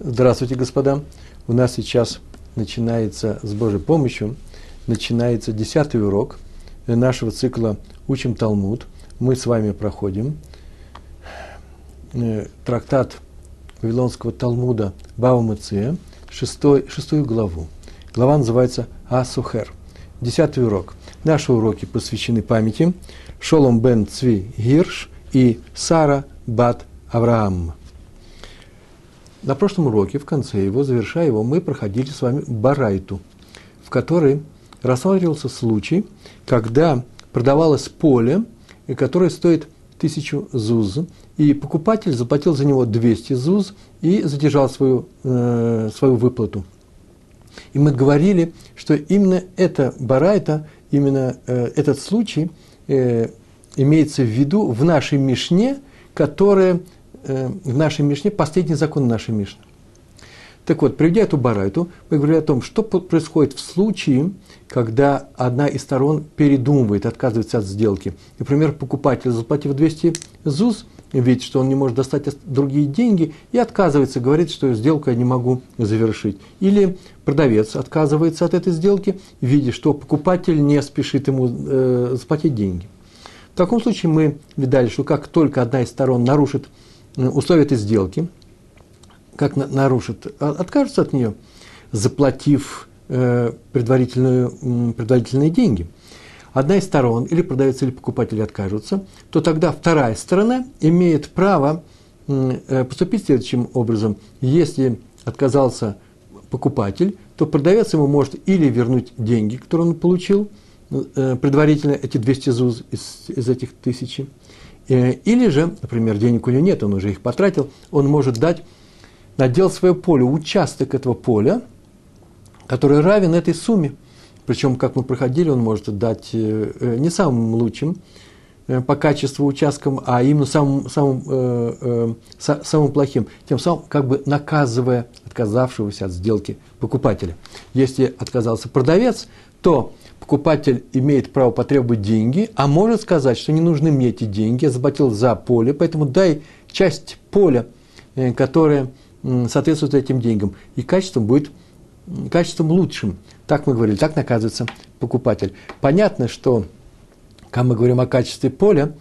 Здравствуйте, господа. У нас сейчас начинается с Божьей помощью, начинается десятый урок нашего цикла «Учим Талмуд». Мы с вами проходим э, трактат Вавилонского Талмуда Бава Мыция, шестой, шестую главу. Глава называется Асухер. Десятый урок. Наши уроки посвящены памяти Шолом бен Цви Гирш и Сара бат Авраам. На прошлом уроке, в конце его, завершая его, мы проходили с вами Барайту, в которой рассматривался случай, когда продавалось поле, которое стоит тысячу зуз, и покупатель заплатил за него 200 зуз и задержал свою, э, свою выплату. И мы говорили, что именно эта барайта, именно э, этот случай э, имеется в виду в нашей Мишне, которая э, в нашей Мишне, последний закон нашей Мишны. Так вот, приведя эту барайту, мы говорили о том, что происходит в случае, когда одна из сторон передумывает, отказывается от сделки. Например, покупатель, заплатив 200 ЗУЗ, видит, что он не может достать другие деньги и отказывается, говорит, что сделку я не могу завершить. Или продавец отказывается от этой сделки, видя, что покупатель не спешит ему э, заплатить деньги. В таком случае мы видали, что как только одна из сторон нарушит условия этой сделки, как на, нарушит, а, откажется от нее, заплатив э, предварительную, предварительные деньги. Одна из сторон, или продавец, или покупатель откажутся, то тогда вторая сторона имеет право э, поступить следующим образом. Если отказался покупатель, то продавец ему может или вернуть деньги, которые он получил – Э, предварительно эти 200 ЗУЗ из, из этих тысячи. Э, или же, например, денег у него нет, он уже их потратил, он может дать, надел свое поле, участок этого поля, который равен этой сумме. Причем, как мы проходили, он может дать э, не самым лучшим по качеству участкам, а именно самым, самым, э, э, самым плохим, тем самым как бы наказывая отказавшегося от сделки покупателя. Если отказался продавец, то покупатель имеет право потребовать деньги, а может сказать, что не нужны мне эти деньги, я заплатил за поле, поэтому дай часть поля, э, которая соответствует этим деньгам, и качеством будет качеством лучшим. Так мы говорили, так наказывается покупатель. Понятно, что, когда мы говорим о качестве поля,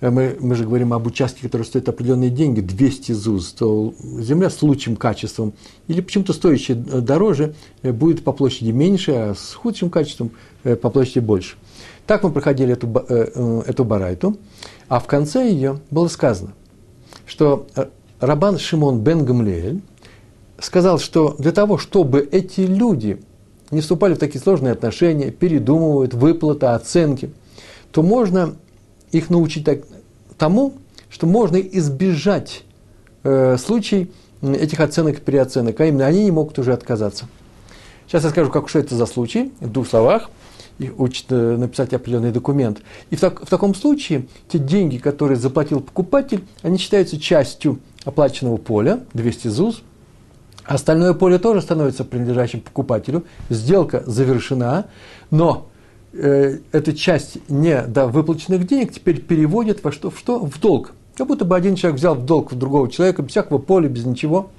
мы, мы же говорим об участке, который стоит определенные деньги, 200 ЗУЗ, то земля с лучшим качеством или почему-то стоящая э, дороже э, будет по площади меньше, а с худшим качеством по площади больше. Так мы проходили эту, эту барайту, а в конце ее было сказано, что Рабан Шимон бен Гамлиэль сказал, что для того, чтобы эти люди не вступали в такие сложные отношения, передумывают, выплата, оценки, то можно их научить так, тому, что можно избежать э, случай этих оценок и переоценок, а именно они не могут уже отказаться. Сейчас я скажу, как, что это за случай, в двух словах. Их учат э, написать определенный документ. И в, так, в таком случае те деньги, которые заплатил покупатель, они считаются частью оплаченного поля, 200 ЗУЗ. Остальное поле тоже становится принадлежащим покупателю. Сделка завершена, но э, эта часть не до выплаченных денег теперь переводит во что? В что? В долг. Как будто бы один человек взял в долг у другого человека, без всякого поля, без ничего,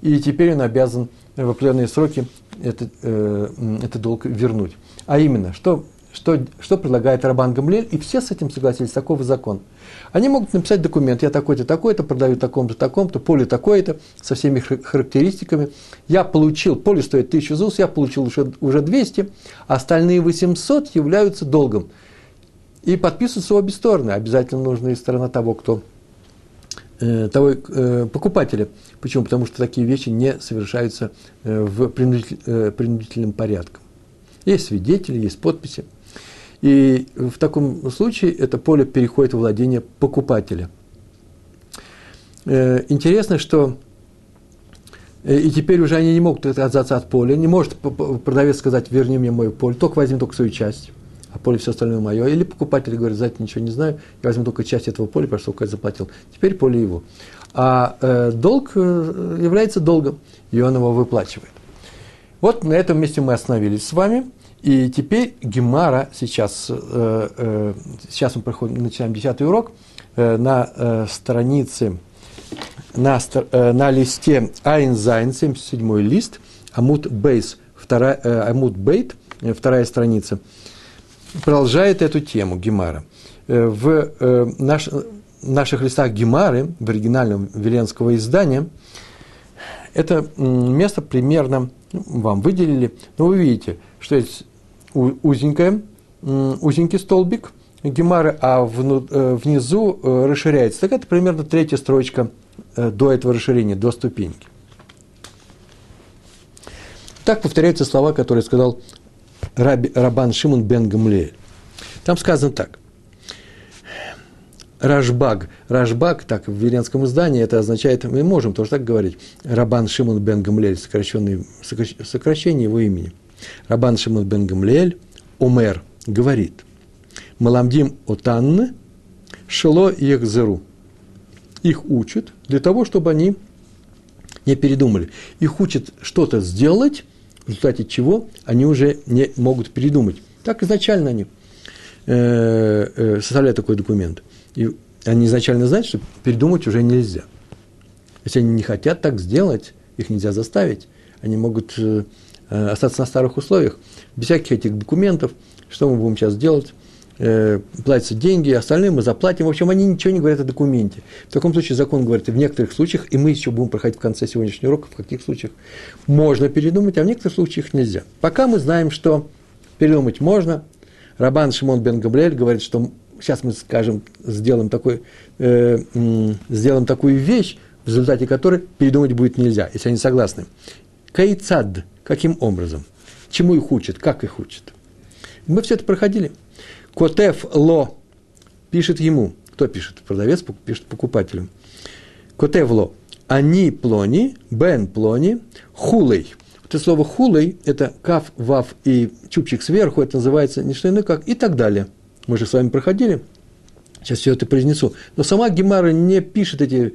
и теперь он обязан в определенные сроки этот, э, этот долг вернуть. А именно, что что, что предлагает Рабан Гамлель, и все с этим согласились, такого закон. Они могут написать документ, я такой-то, такой-то, продаю таком-то, таком-то, поле такое-то, со всеми характеристиками. Я получил, поле стоит 1000 ЗУС, я получил уже, уже 200, а остальные 800 являются долгом. И подписываются обе стороны. Обязательно нужна и сторона того, кто э, того э, покупателя. Почему? Потому что такие вещи не совершаются э, в принудитель, э, принудительном порядке. Есть свидетели, есть подписи. И в таком случае это поле переходит в владение покупателя. Э, интересно, что э, и теперь уже они не могут отказаться от поля. Не может продавец сказать, верни мне мое поле, только возьми только свою часть, а поле все остальное мое. Или покупатель говорит, за это ничего не знаю, я возьму только часть этого поля, потому что я заплатил. Теперь поле его. А э, долг является долгом, и он его выплачивает. Вот на этом месте мы остановились с вами. И теперь Гемара сейчас, э, э, сейчас мы проходим, начинаем десятый урок, э, на э, странице на, э, на листе עין זיין, 77 лист, עמוד בית, вторая, э, עמוד בית, э, вторая страница, продолжает эту тему Гемара. В наш, наших листах Гемары, в оригинальном Веленского издания, это место примерно ну, вам выделили, но вы видите, что есть узенькое, узенький столбик Гемары, а внизу расширяется. Так это примерно третья строчка до этого расширения, до ступеньки. Так повторяются слова, которые сказал Раби, Рабан Шимон бен Гамлеэль. Там сказано так. Рашбаг. Рашбаг, так в Веленском издании, это означает, мы можем тоже так говорить, Рабан Шимон бен Гамлеэль, сокращенное, сокращение его имени. Рабан Шимон бен Гамлеэль, Умер, говорит, Маламдим Отанны, Шело Ехзеру. Их учат для того, чтобы они не передумали. Их учат что-то сделать, в результате чего они уже не могут передумать. Так изначально они э, э, составляют такой документ. И они изначально знают, что передумать уже нельзя. Если они не хотят так сделать, их нельзя заставить. Они могут э, остаться на старых условиях, без всяких этих документов. Что мы будем сейчас делать? э, платятся деньги, остальные мы заплатим. В общем, они ничего не говорят о документе. В таком случае закон говорит, в некоторых случаях, и мы еще будем проходить в конце сегодняшнего урока, в каких случаях можно передумать, а в некоторых случаях нельзя. Пока мы знаем, что передумать можно, Рабан Шимон бен Габриэль говорит, что сейчас мы скажем, сделаем, такой, э, сделаем такую вещь, в результате которой передумать будет нельзя, если они согласны. Кайцад, каким образом? Чему их учат, как их учат? Мы все это проходили. Котеф ло пишет ему. Кто пишет? Продавец пишет покупателю. Котев ло. Они плони, бен плони, хулей. Это слово хулей, это каф, вав и чупчик сверху, это называется не что иное, как и так далее. Мы же с вами проходили. Сейчас все это произнесу. Но сама Гемара не пишет эти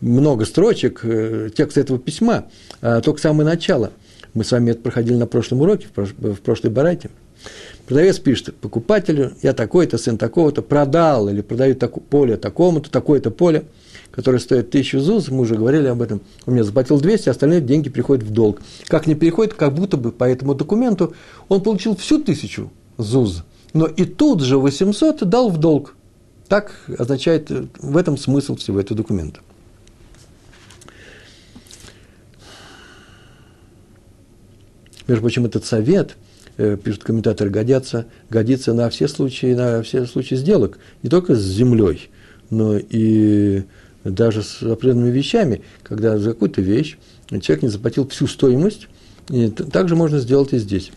много строчек э, текста этого письма, а только самое начало. Мы с вами это проходили на прошлом уроке, в прошлой барайте. Продавец пишет покупателю, я такой-то, сын такого-то, продал или продаю поле такому-то, такое-то поле, которое стоит тысячу ЗУЗ, мы уже говорили об этом, он мне заплатил 200, остальные деньги приходят в долг. Как не переходит, как будто бы по этому документу он получил всю тысячу ЗУЗ, но и тут же 800 дал в долг. Так означает, в этом смысл всего этого документа. Между прочим, этот совет – Э, пишут комментаторы, годятся, годится на все случаи, на все случаи сделок, не только с землей, но и даже с определенными вещами, когда за какую-то вещь человек не заплатил всю стоимость, и также можно сделать и здесь.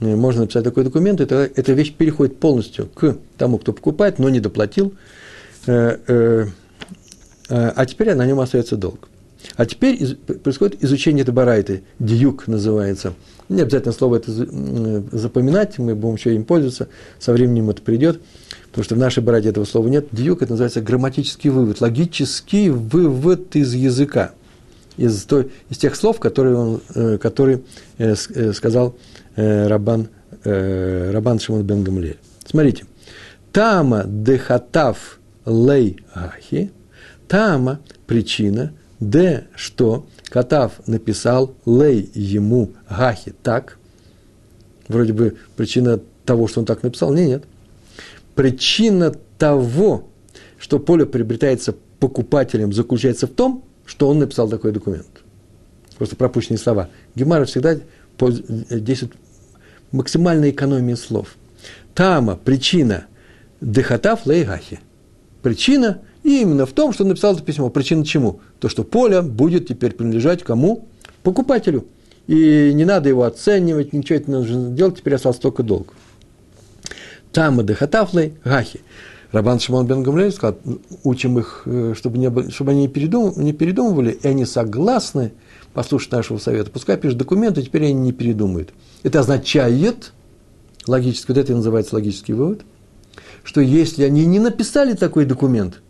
Э, можно написать такой документ, и тогда эта вещь переходит полностью к тому, кто покупает, но не доплатил, э, а теперь на нем остается долг. А теперь происходит изучение этой барайты, диюк называется – не обязательно слово это запоминать, мы будем еще им пользоваться, со временем это придет, потому что в нашей братье этого слова нет. Дьюк – это называется грамматический вывод, логический вывод из языка, из, той, из тех слов, которые, он, э, которые э, э, сказал Рабан, Рабан Шимон бен Гамлиэль. Смотрите. Тама дехатав лей ахи, тама – причина, де – что, Катав написал лей ему гахи так. Вроде бы причина того, что он так написал. Нет, нет. Причина того, что поле приобретается покупателем, заключается в том, что он написал такой документ. Просто пропущенные слова. Гемара всегда действует максимальная экономия слов. Тама, причина, дехатав лейгахи. Причина – и именно в том, что он написал это письмо. Причина чему? То, что поле будет теперь принадлежать кому? Покупателю. И не надо его оценивать, ничего это не нужно делать, теперь остался только долг. Там и дехатафлей гахи. Рабан Шимон бен Гамлель сказал, учим их, э, чтобы, не, чтобы они не, передум, не передумывали, и они согласны послушать нашего совета. Пускай пишут документы, теперь они не передумают. Это означает, логически, вот это и называется логический вывод, что если они не написали такой документ,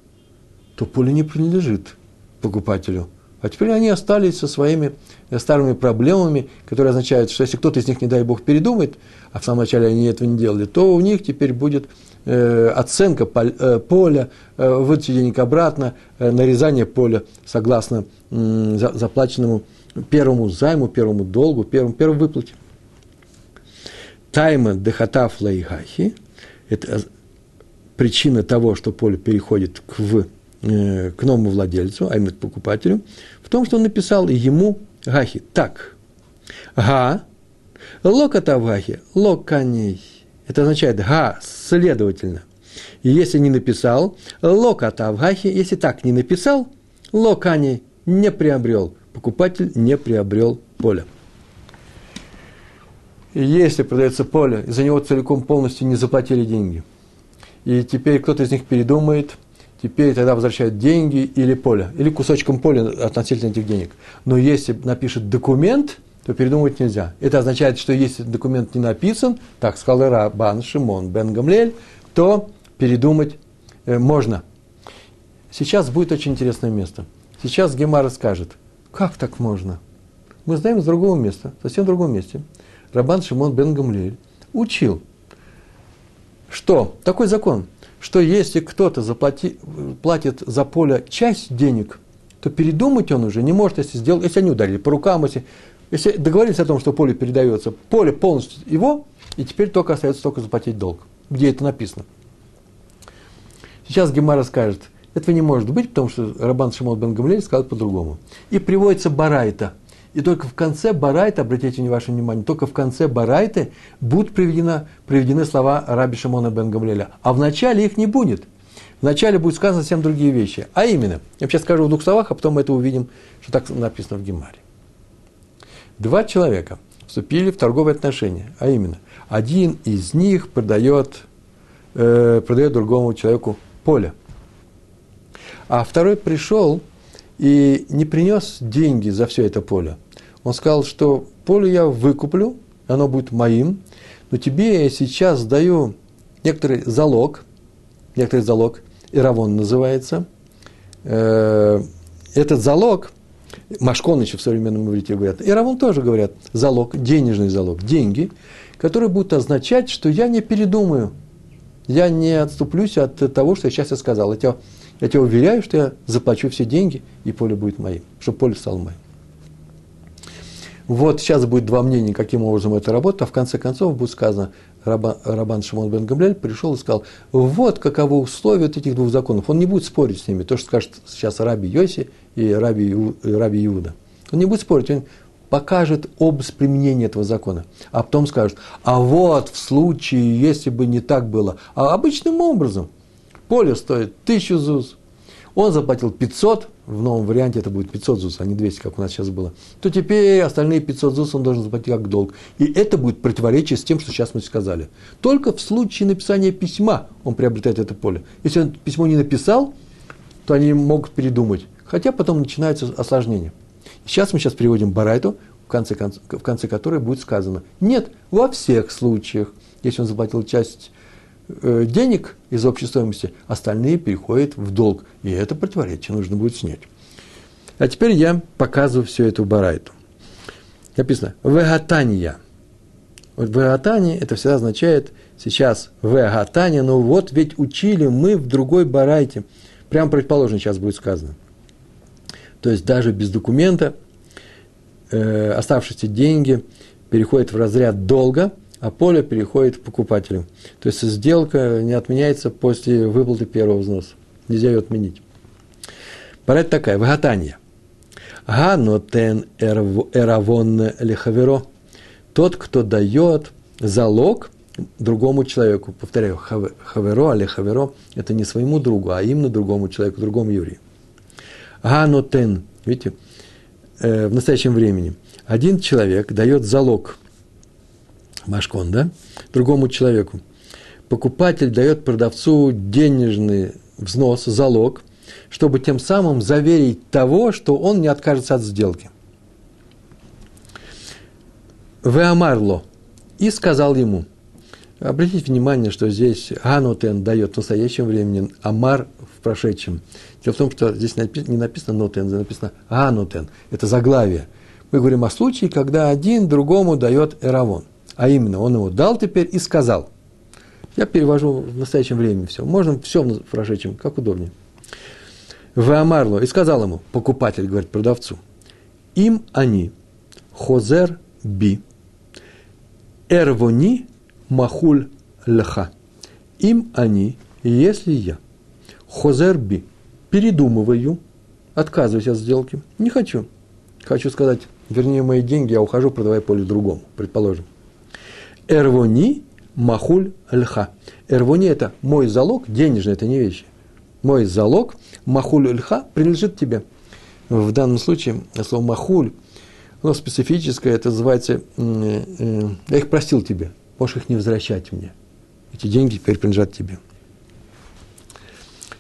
то поле не принадлежит покупателю, А теперь они остались со своими э, старыми проблемами, которые означают, что если кто-то из них, не дай бог, передумает, а в самом начале они этого не делали, то у них теперь будет э, оценка поль, э, поля, э, выдача денег обратно, э, нарезание поля согласно э, за, заплаченному первому займу, первому долгу, первому, первой выплате. Тайма дехатав лайхахи – это причина того, что поле переходит к, в, э, к новому владельцу, а именно к покупателю, в том, что он написал ему гахи так. Га, локатав гахи, локаней. Это означает га, следовательно. И если не написал, локатав гахи, если так не написал, локаней не приобрел. Покупатель не приобрел поле. И если продается поле, за него целиком полностью не заплатили деньги, и теперь кто-то из них передумает, теперь тогда возвращают деньги или поле, или кусочком поля относительно этих денег. Но если напишет документ, то передумывать нельзя. Это означает, что если документ не написан, так сказал Рабан Шимон Бен Гамлель, то передумать э, можно. Сейчас будет очень интересное место. Сейчас Гемара скажет, как так можно? Мы знаем из другого места, совсем в другом месте – Рабан Шимон бен Гамлиэль учил, что такой закон, что если кто-то платит за поле часть денег, то передумать он уже не может, если, сделал, если они ударили по рукам, если, если договорились о том, что поле передается, поле полностью его, и теперь только остается только заплатить долг. Где это написано? Сейчас Гемара скажет, этого не может быть, потому что Рабан Шимон бен Гамлель сказал по-другому. И приводится Барайта – и только в конце Барайта, обратите ваше внимание, только в конце Барайты будут приведены, приведены слова Раби Шимона бен Гамлеля. А в начале их не будет. В начале будет сказано совсем другие вещи. А именно, я сейчас скажу в двух словах, а потом мы это увидим, что так написано в Гемаре. Два человека вступили в торговые отношения, а именно, один из них продает, э, продает другому человеку поле, а второй пришел и не принес деньги за все это поле. Он сказал, что поле я выкуплю, оно будет моим, но тебе я сейчас даю некоторый залог, некоторый залог, Иравон называется. Э, этот залог, Машкон еще в современном иврите говорят, Иравон тоже говорят, залог, денежный залог, деньги, которые будут означать, что я не передумаю, я не отступлюсь от того, что я сейчас я сказал. Я тебя, я тебя уверяю, что я заплачу все деньги, и поле будет моим, чтобы поле стало моим. Вот сейчас будет два мнения, каким образом это работает, а в конце концов будет сказано, Рабан, Рабан Шимон бен Гамлель пришел и сказал, вот каковы условия вот этих двух законов. Он не будет спорить с ними, то, что скажет сейчас Раби Йоси и Раби, и Раби Иуда. Он не будет спорить, он покажет образ применения этого закона, а потом скажет, а вот в случае, если бы не так было, а обычным образом, поле стоит тысячу зуз, он заплатил 500, в новом варианте это будет 500 ЗУС, а не 200, как у нас сейчас было, то теперь остальные 500 ЗУС он должен заплатить как долг. И это будет противоречие с тем, что сейчас мы сказали. Только в случае написания письма он приобретает это поле. Если он письмо не написал, то они могут передумать. Хотя потом начинается осложнение. Сейчас мы сейчас переводим Барайту, в конце, в конце которой будет сказано, нет, во всех случаях, если он заплатил часть денег из общей стоимости, остальные переходят в долг. И это противоречие нужно будет снять. А теперь я показываю все это Барайту. Написано «вегатания». Вот «вегатания» это всегда означает сейчас «вегатания», но вот ведь учили мы в другой Барайте. Прямо предположим, сейчас будет сказано. То есть даже без документа э, оставшиеся деньги переходят в разряд долга – а поле переходит к покупателю. То есть сделка не отменяется после выплаты первого взноса. Нельзя ее отменить. Парать такая, вгатанье. Ганотен эравон лехаверо. Тот, кто дает залог другому человеку. Повторяю, хаверо, але хаверо – это не своему другу, а именно другому человеку, другому еврею. Ганотен, видите, э, в настоящем времени один человек дает залог – Машкон, да, другому человеку. Покупатель дает продавцу денежный взнос, залог, чтобы тем самым заверить того, что он не откажется от сделки. Веамарло. И сказал ему. Обратите внимание, что здесь Ганутен дает в настоящем времени, Амар в прошедшем. Дело в том, что здесь не написано здесь написано анутен. Это заглавие. Мы говорим о случае, когда один другому дает эравон. А именно, он ему дал теперь и сказал. Я перевожу в настоящем времени все. Можно все в прошедшем, как удобнее. В Амарло. И сказал ему, покупатель, говорит продавцу, им они, хозер би, эрвони махуль лха. Им они, если я, хозер би, передумываю, отказываюсь от сделки, не хочу. Хочу сказать, вернее, мои деньги, я ухожу, продавая поле другому, предположим. Эрвони махуль лха. Эрвони – это мой залог, денежный, это не вещи. Мой залог, махуль лха, принадлежит тебе. В данном случае слово махуль, оно специфическое, это называется, э, э, я их простил тебе, можешь их не возвращать мне. Эти деньги теперь принадлежат тебе.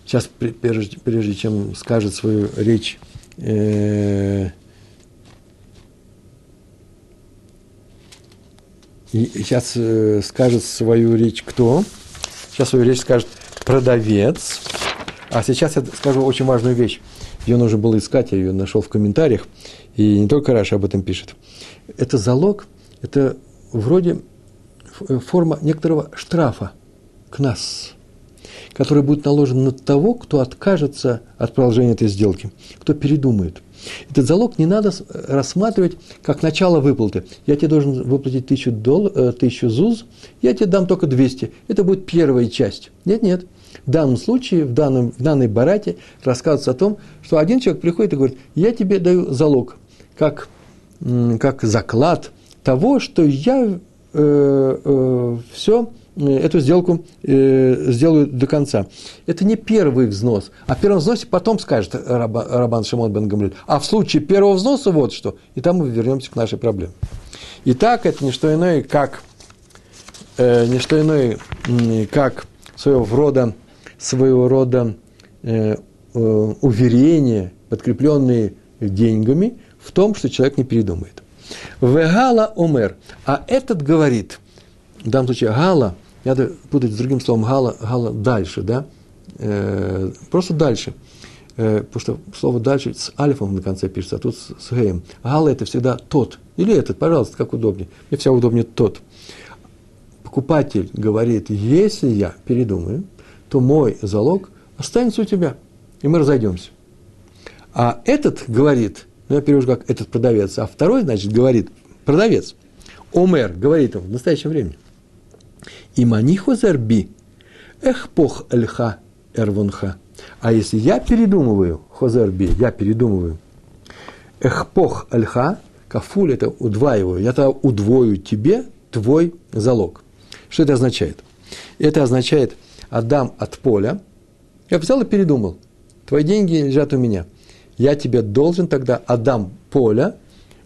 Сейчас, прежде, прежде чем скажет свою речь э, сейчас э, скажет свою речь кто? Сейчас свою речь скажет продавец. А сейчас я скажу очень важную вещь. Ее нужно было искать, я ее нашел в комментариях. И не только Раша об этом пишет. Это залог, это вроде э, форма некоторого штрафа к нас, который будет наложен на того, кто откажется от продолжения этой сделки, кто передумает. Этот залог не надо рассматривать как начало выплаты. Я тебе должен выплатить тысячу, дол, э, тысячу ЗУЗ, я тебе дам только 200. Это будет первая часть. Нет, нет. В данном случае, в, данном, в данной барате рассказывается о том, что один человек приходит и говорит, я тебе даю залог, как, как заклад того, что я э, э, все эту сделку э, сделают до конца. Это не первый взнос. А в первом взносе потом скажет Раба, Рабан Шимон бен Гамлет. А в случае первого взноса вот что. И там мы вернемся к нашей проблеме. Итак, это не что иное, как, э, не что иное, как своего рода, своего рода э, э, подкрепленные деньгами, в том, что человек не передумает. Вегала умер. А этот говорит, в данном случае Гала, не надо путать с другим словом гала, гала дальше, да? Э, просто дальше. Э, потому что слово дальше с альфом на конце пишется, а тут с, с геем. Гала это всегда тот. Или этот, пожалуйста, как удобнее. Мне всегда удобнее тот. Покупатель говорит, если я передумаю, то мой залог останется у тебя, и мы разойдемся. А этот говорит, ну я перевожу как этот продавец, а второй, значит, говорит продавец. Омер говорит ему в настоящем времени. И маниху зарби, эх пох эльха эрвунха. А если я передумываю, хозерби, я передумываю, эх пох эльха, кафуль это удваиваю, я тогда удвою тебе твой залог. Что это означает? Это означает, отдам от поля, я взял и передумал, твои деньги лежат у меня. Я тебе должен тогда отдам поля,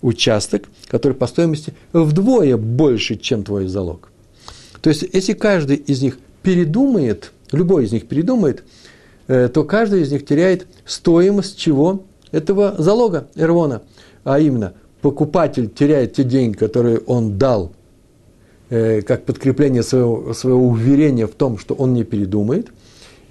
участок, который по стоимости вдвое больше, чем твой залог. То есть, если каждый из них передумает, любой из них передумает, э, то каждый из них теряет стоимость чего? Этого залога, эрвона. А именно, покупатель теряет те деньги, которые он дал, э, как подкрепление своего, своего уверения в том, что он не передумает.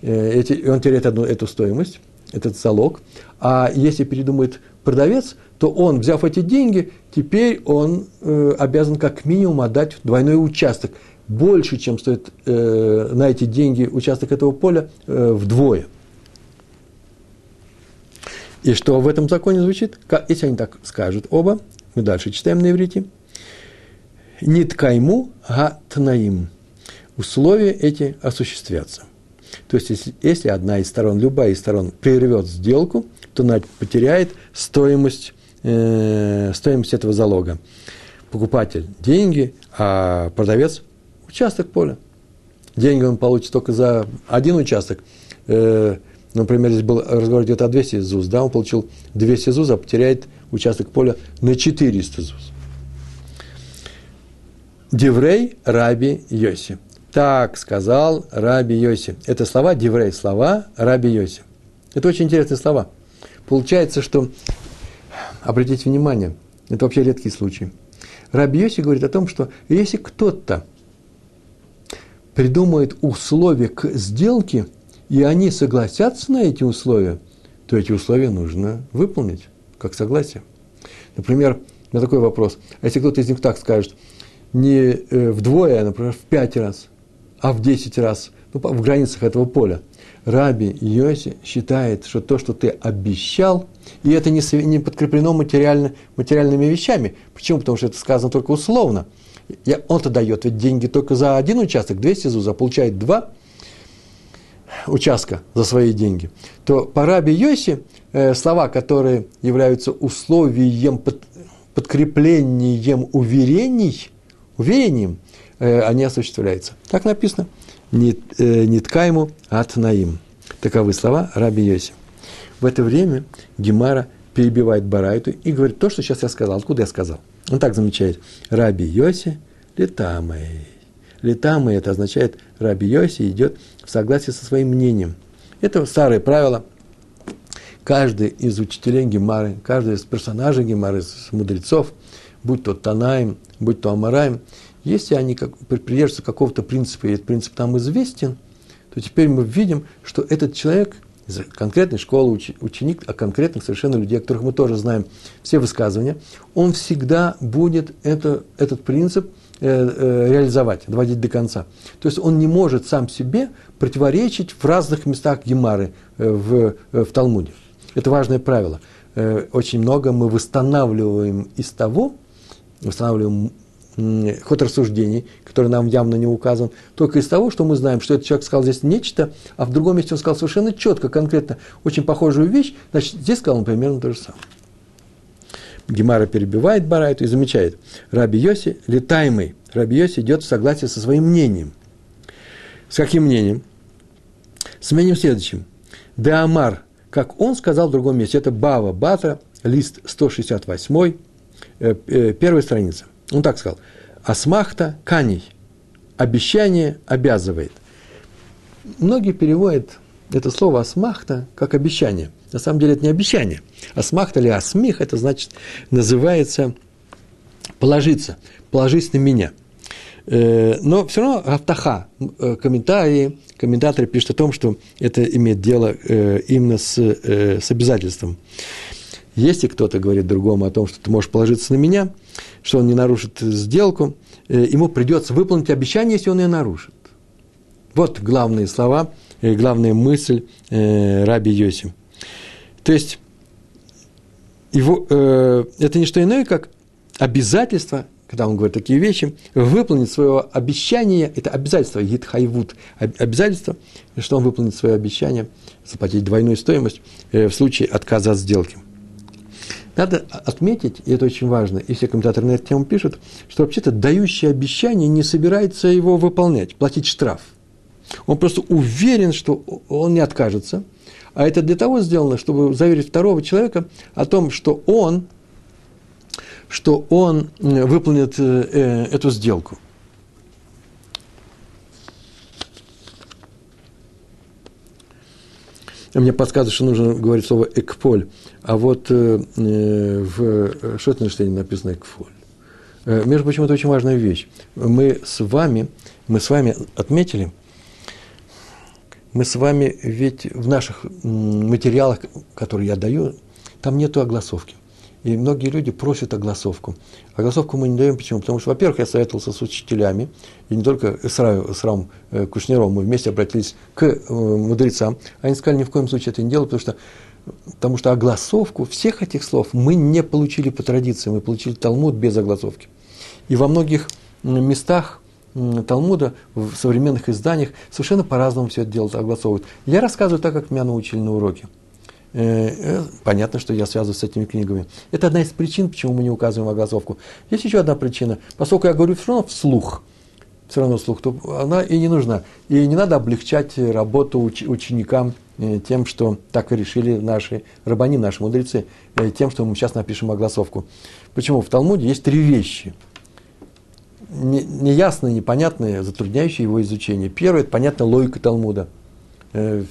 Э, эти, он теряет одну эту стоимость, этот залог. А если передумает продавец, то он, взяв эти деньги, теперь он э, обязан как минимум отдать двойной участок – больше, чем стоит э, на эти деньги участок этого поля, э, вдвое. И что в этом законе звучит? Если они так скажут оба, мы дальше читаем на иврите. Ниткайму гатнаим. Условия эти осуществятся. То есть, если, если одна из сторон, любая из сторон прервет сделку, то она потеряет стоимость, э, стоимость этого залога. Покупатель – деньги, а продавец участок поля. Деньги он получит только за один участок. Э, например, здесь был разговор где-то о 200 ЗУЗ, да, он получил 200 ЗУЗ, а потеряет участок поля на 400 ЗУЗ. Деврей Раби Йоси. Так сказал Раби Йоси. Это слова Деврей, слова Раби Йоси. Это очень интересные слова. Получается, что, обратите внимание, это вообще редкий случай. Раби Йоси говорит о том, что если кто-то придумает условия к сделке, и они согласятся на эти условия, то эти условия нужно выполнить, как согласие. Например, на такой вопрос, а если кто-то из них так скажет, не э, вдвое, а, например, в пять раз, а в десять раз, ну, в границах этого поля, Раби Йоси считает, что то, что ты обещал, и это не, не подкреплено материально, материальными вещами. Почему? Потому что это сказано только условно. Он-то дает ведь деньги только за один участок, 200 зуза, получает два участка за свои деньги. То по Раби Йоси э, слова, которые являются условием, под, подкреплением уверений, уверением, э, они осуществляются. Так написано – ниткайму атнаим. Таковы слова Раби Йоси. В это время Гемара перебивает Барайту и говорит то, что сейчас я сказал. Откуда я сказал? Он так замечает. Раби Йоси летамой. Летамой это означает Раби Йоси идет в согласии со своим мнением. Это старое правило. Каждый из учителей Гемары, каждый из персонажей Гемары, из мудрецов, будь то Танаем, будь то Амараем – если они как, придерживаются какого-то принципа, и этот принцип там известен, то теперь мы видим, что этот человек из конкретной школы, ученик, а конкретных совершенно людей, о которых мы тоже знаем все высказывания, он всегда будет это, этот принцип э, э, реализовать, доводить до конца. То есть он не может сам себе противоречить в разных местах Гемары э, в, в Талмуде. Это важное правило. Очень много мы восстанавливаем из того, восстанавливаем ход рассуждений, который нам явно не указан, только из того, что мы знаем, что этот человек сказал здесь нечто, а в другом месте он сказал совершенно четко, конкретно, очень похожую вещь, значит, здесь сказал он примерно то же самое. Гемара перебивает Барайту и замечает, Раби Йоси летаемый, Раби Йоси идет в согласии со своим мнением. С каким мнением? С мнением следующим. Де Амар, как он сказал в другом месте, это Бава Бата, лист 168, э, э, первая страница – он так сказал. Асмахта каней. Обещание обязывает. Многие переводят это слово асмахта как обещание. На самом деле это не обещание. Асмахта или асмих, это значит, называется положиться, положись на меня. Э, но все равно автаха, э, комментарии, комментаторы пишут о том, что это имеет дело э, именно с, с обязательством. Если кто-то говорит другому о том, что ты можешь положиться на меня, что он не нарушит сделку, э, ему придется выполнить обещание, если он ее нарушит. Вот главные слова, э, главная мысль э, Раби Йоси. То есть, его, это не что иное, как обязательство, когда он говорит такие вещи, выполнить свое обещание, это обязательство, Гитхайвуд, обязательство, что он выполнит свое обещание, заплатить двойную стоимость в случае отказа от сделки. Надо отметить, и это очень важно, и все комментаторы на эту тему пишут, что вообще-то дающий обещание не собирается его выполнять, платить штраф. Он просто уверен, что он не откажется, а это для того сделано, чтобы заверить второго человека о том, что он, что он выполнит э, э, эту сделку. Мне подсказывают, что нужно говорить слово «экполь». А вот э, э в Шотнерштейне написано «экфоль». Э, между прочим, это очень важная вещь. Мы с вами, мы с вами отметили, мы с вами ведь в наших материалах, которые я даю, там нету огласовки. И многие люди просят огласовку. Огласовку мы не даем. Почему? Потому что, во-первых, я советовался с учителями, и не только с, Ра, с Рам э, Кушнером, мы вместе обратились к э, мудрецам. Они сказали, ни в коем случае это не делать, потому что, потому что огласовку всех этих слов мы не получили по традиции, мы получили Талмуд без огласовки. И во многих местах Талмуда в современных изданиях совершенно по-разному все это делают, огласовывают. Я рассказываю так, как меня научили на уроке. Э, э, понятно, что я связываю с этими книгами. Это одна из причин, почему мы не указываем огласовку. Есть еще одна причина. Поскольку я говорю все равно вслух, все равно вслух, то она и не нужна. И не надо облегчать работу уч- ученикам э, тем, что так и решили наши рабани, наши мудрецы, тем, что мы сейчас напишем огласовку. Почему? В Талмуде есть три вещи. Неясные, непонятные, затрудняющие его изучение. Первое – это, понятно, логика Талмуда. Все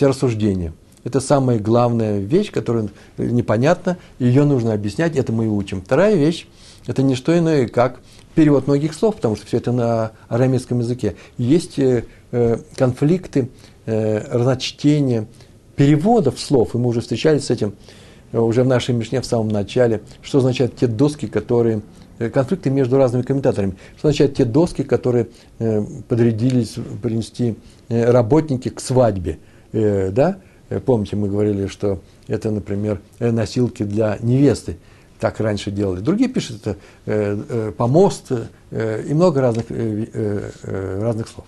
рассуждения – это самая главная вещь, которая непонятна, ее нужно объяснять, это мы и учим. Вторая вещь – это не что иное, как перевод многих слов, потому что все это на арамейском языке. Есть э, э конфликты, э, разночтения, переводов слов, и мы уже встречались с этим уже в нашей Мишне в самом начале, что означают те доски, которые конфликты между разными комментаторами. Что означают те доски, которые подрядились принести работники к свадьбе. Да? Помните, мы говорили, что это, например, носилки для невесты. Так раньше делали. Другие пишут это э, э, помост э, и много разных, э, э, разных слов.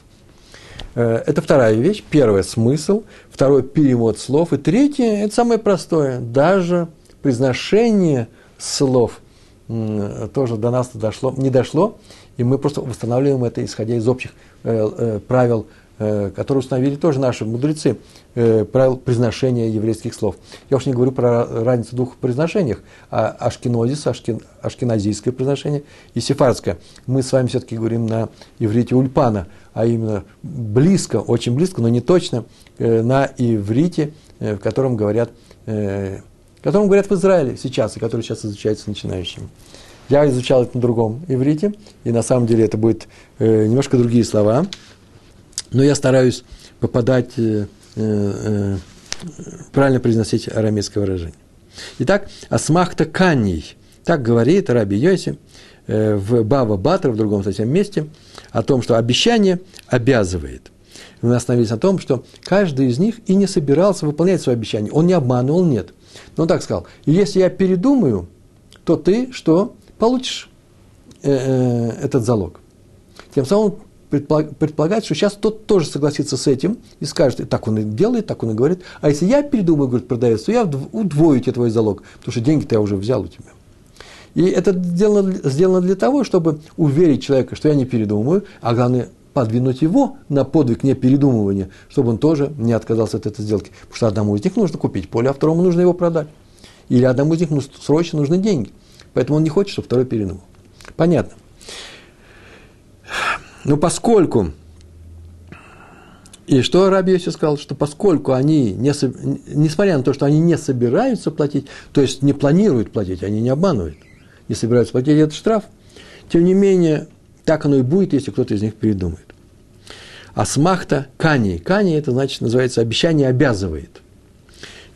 Это вторая вещь. Первое – смысл. Второе – перевод слов. И третье – это самое простое. Даже произношение слов тоже до нас дошло, не дошло. И мы просто восстанавливаем это, исходя из общих правил Э, которые установили тоже наши мудрецы, э, правил произношения еврейских слов. Я уж не говорю про разницу двух произношениях, а ашкенозис, ашкен, ашкеназийское произношение и сефардское. Мы с вами все-таки говорим на иврите ульпана, а именно близко, очень близко, но не точно, э, на иврите, в котором говорят, в котором говорят в Израиле сейчас, и который сейчас изучается начинающими. Я изучал это на другом иврите, и на самом деле это будет немножко другие слова – но я стараюсь попадать, э, э, правильно произносить арамейское выражение. Итак, асмахта каний, так говорит Раби Йоси э, в Бава Батра, в другом совсем месте, о том, что обещание обязывает. Мы остановились на том, что каждый из них и не собирался выполнять свое обещание. Он не обманывал, нет. Но он так сказал, если я передумаю, то ты что? Получишь э, э, этот залог. Тем самым предполагать, что сейчас тот тоже согласится с этим и скажет, так он и делает, так он и говорит. А если я передумаю, говорит продавец, то я удвою тебе твой залог, потому что деньги-то я уже взял у тебя. И это сделано, сделано для того, чтобы уверить человека, что я не передумаю, а главное, подвинуть его на подвиг непередумывания, чтобы он тоже не отказался от этой сделки. Потому что одному из них нужно купить поле, а второму нужно его продать. Или одному из них срочно нужны деньги. Поэтому он не хочет, чтобы второй передумал. Понятно. Но поскольку, и что Раби Йоси сказал, что поскольку они, не, несмотря на то, что они не собираются платить, то есть не планируют платить, они не обманывают, не собираются платить этот штраф, тем не менее, так оно и будет, если кто-то из них передумает. Асмахта кани. Кани это значит, называется обещание обязывает.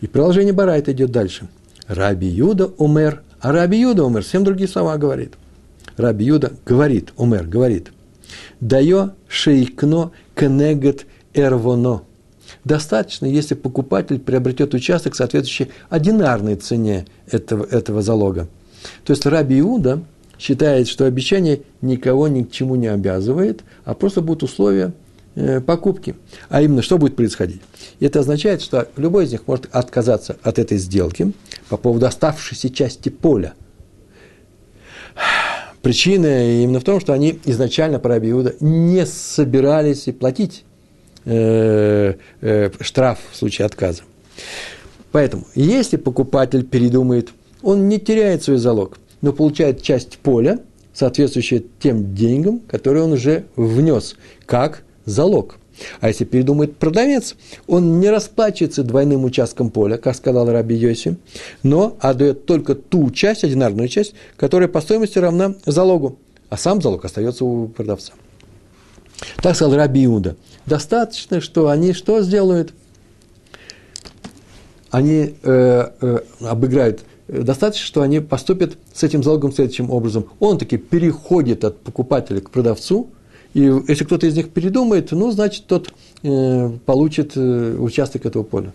И приложение Барайта идет дальше. Раби Юда умер, а Раби Юда умер, всем другие слова говорит. Раби Юда говорит, умер, говорит – Дайо шейкно кенегет эрвоно. Достаточно, если покупатель приобретет участок, соответствующий одинарной цене этого, этого залога. То есть Раби Иуда считает, что обещание никого ни к чему не обязывает, а просто будут условия э, покупки. А именно, что будет происходить? Это означает, что любой из них может отказаться от этой сделки по поводу оставшейся части поля. Причина именно в том, что они изначально Раби Иуда не собирались платить э, э, штраф в случае отказа. Поэтому, если покупатель передумает, он не теряет свой залог, но получает часть поля, соответствующую тем деньгам, которые он уже внес, как залог. А если передумает продавец, он не расплачивается двойным участком поля, как сказал Раби Йоси, но отдает только ту часть, одинарную часть, которая по стоимости равна залогу, а сам залог остается у продавца. Так сказал Раби Иуда. Достаточно, что они что сделают? Они э, э, обыграют достаточно, что они поступят с этим залогом следующим образом. Он таки переходит от покупателя к продавцу – и если кто-то из них передумает, ну, значит, тот э, получит э, участок этого поля.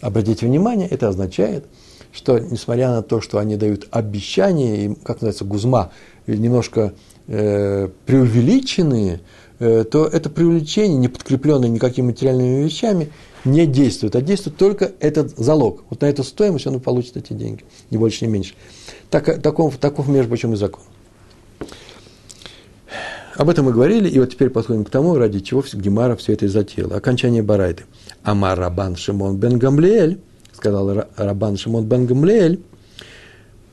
Обратите внимание, это означает, что несмотря на то, что они дают обещания, и, как называется, гузма, немножко э, преувеличенные, э, то это преувеличение, не подкрепленное никакими материальными вещами, не действует, а действует только этот залог. Вот на эту стоимость он и получит эти деньги, ни больше, ни меньше. Так, таков, таков, между прочим, и закон. Об этом мы говорили, и вот теперь подходим к тому, ради чего Гемара все это и затеяла. Окончание Барайды. Амар Рабан Шимон бен Гамлиэль, сказал Рабан Шимон бен Гамлиэль,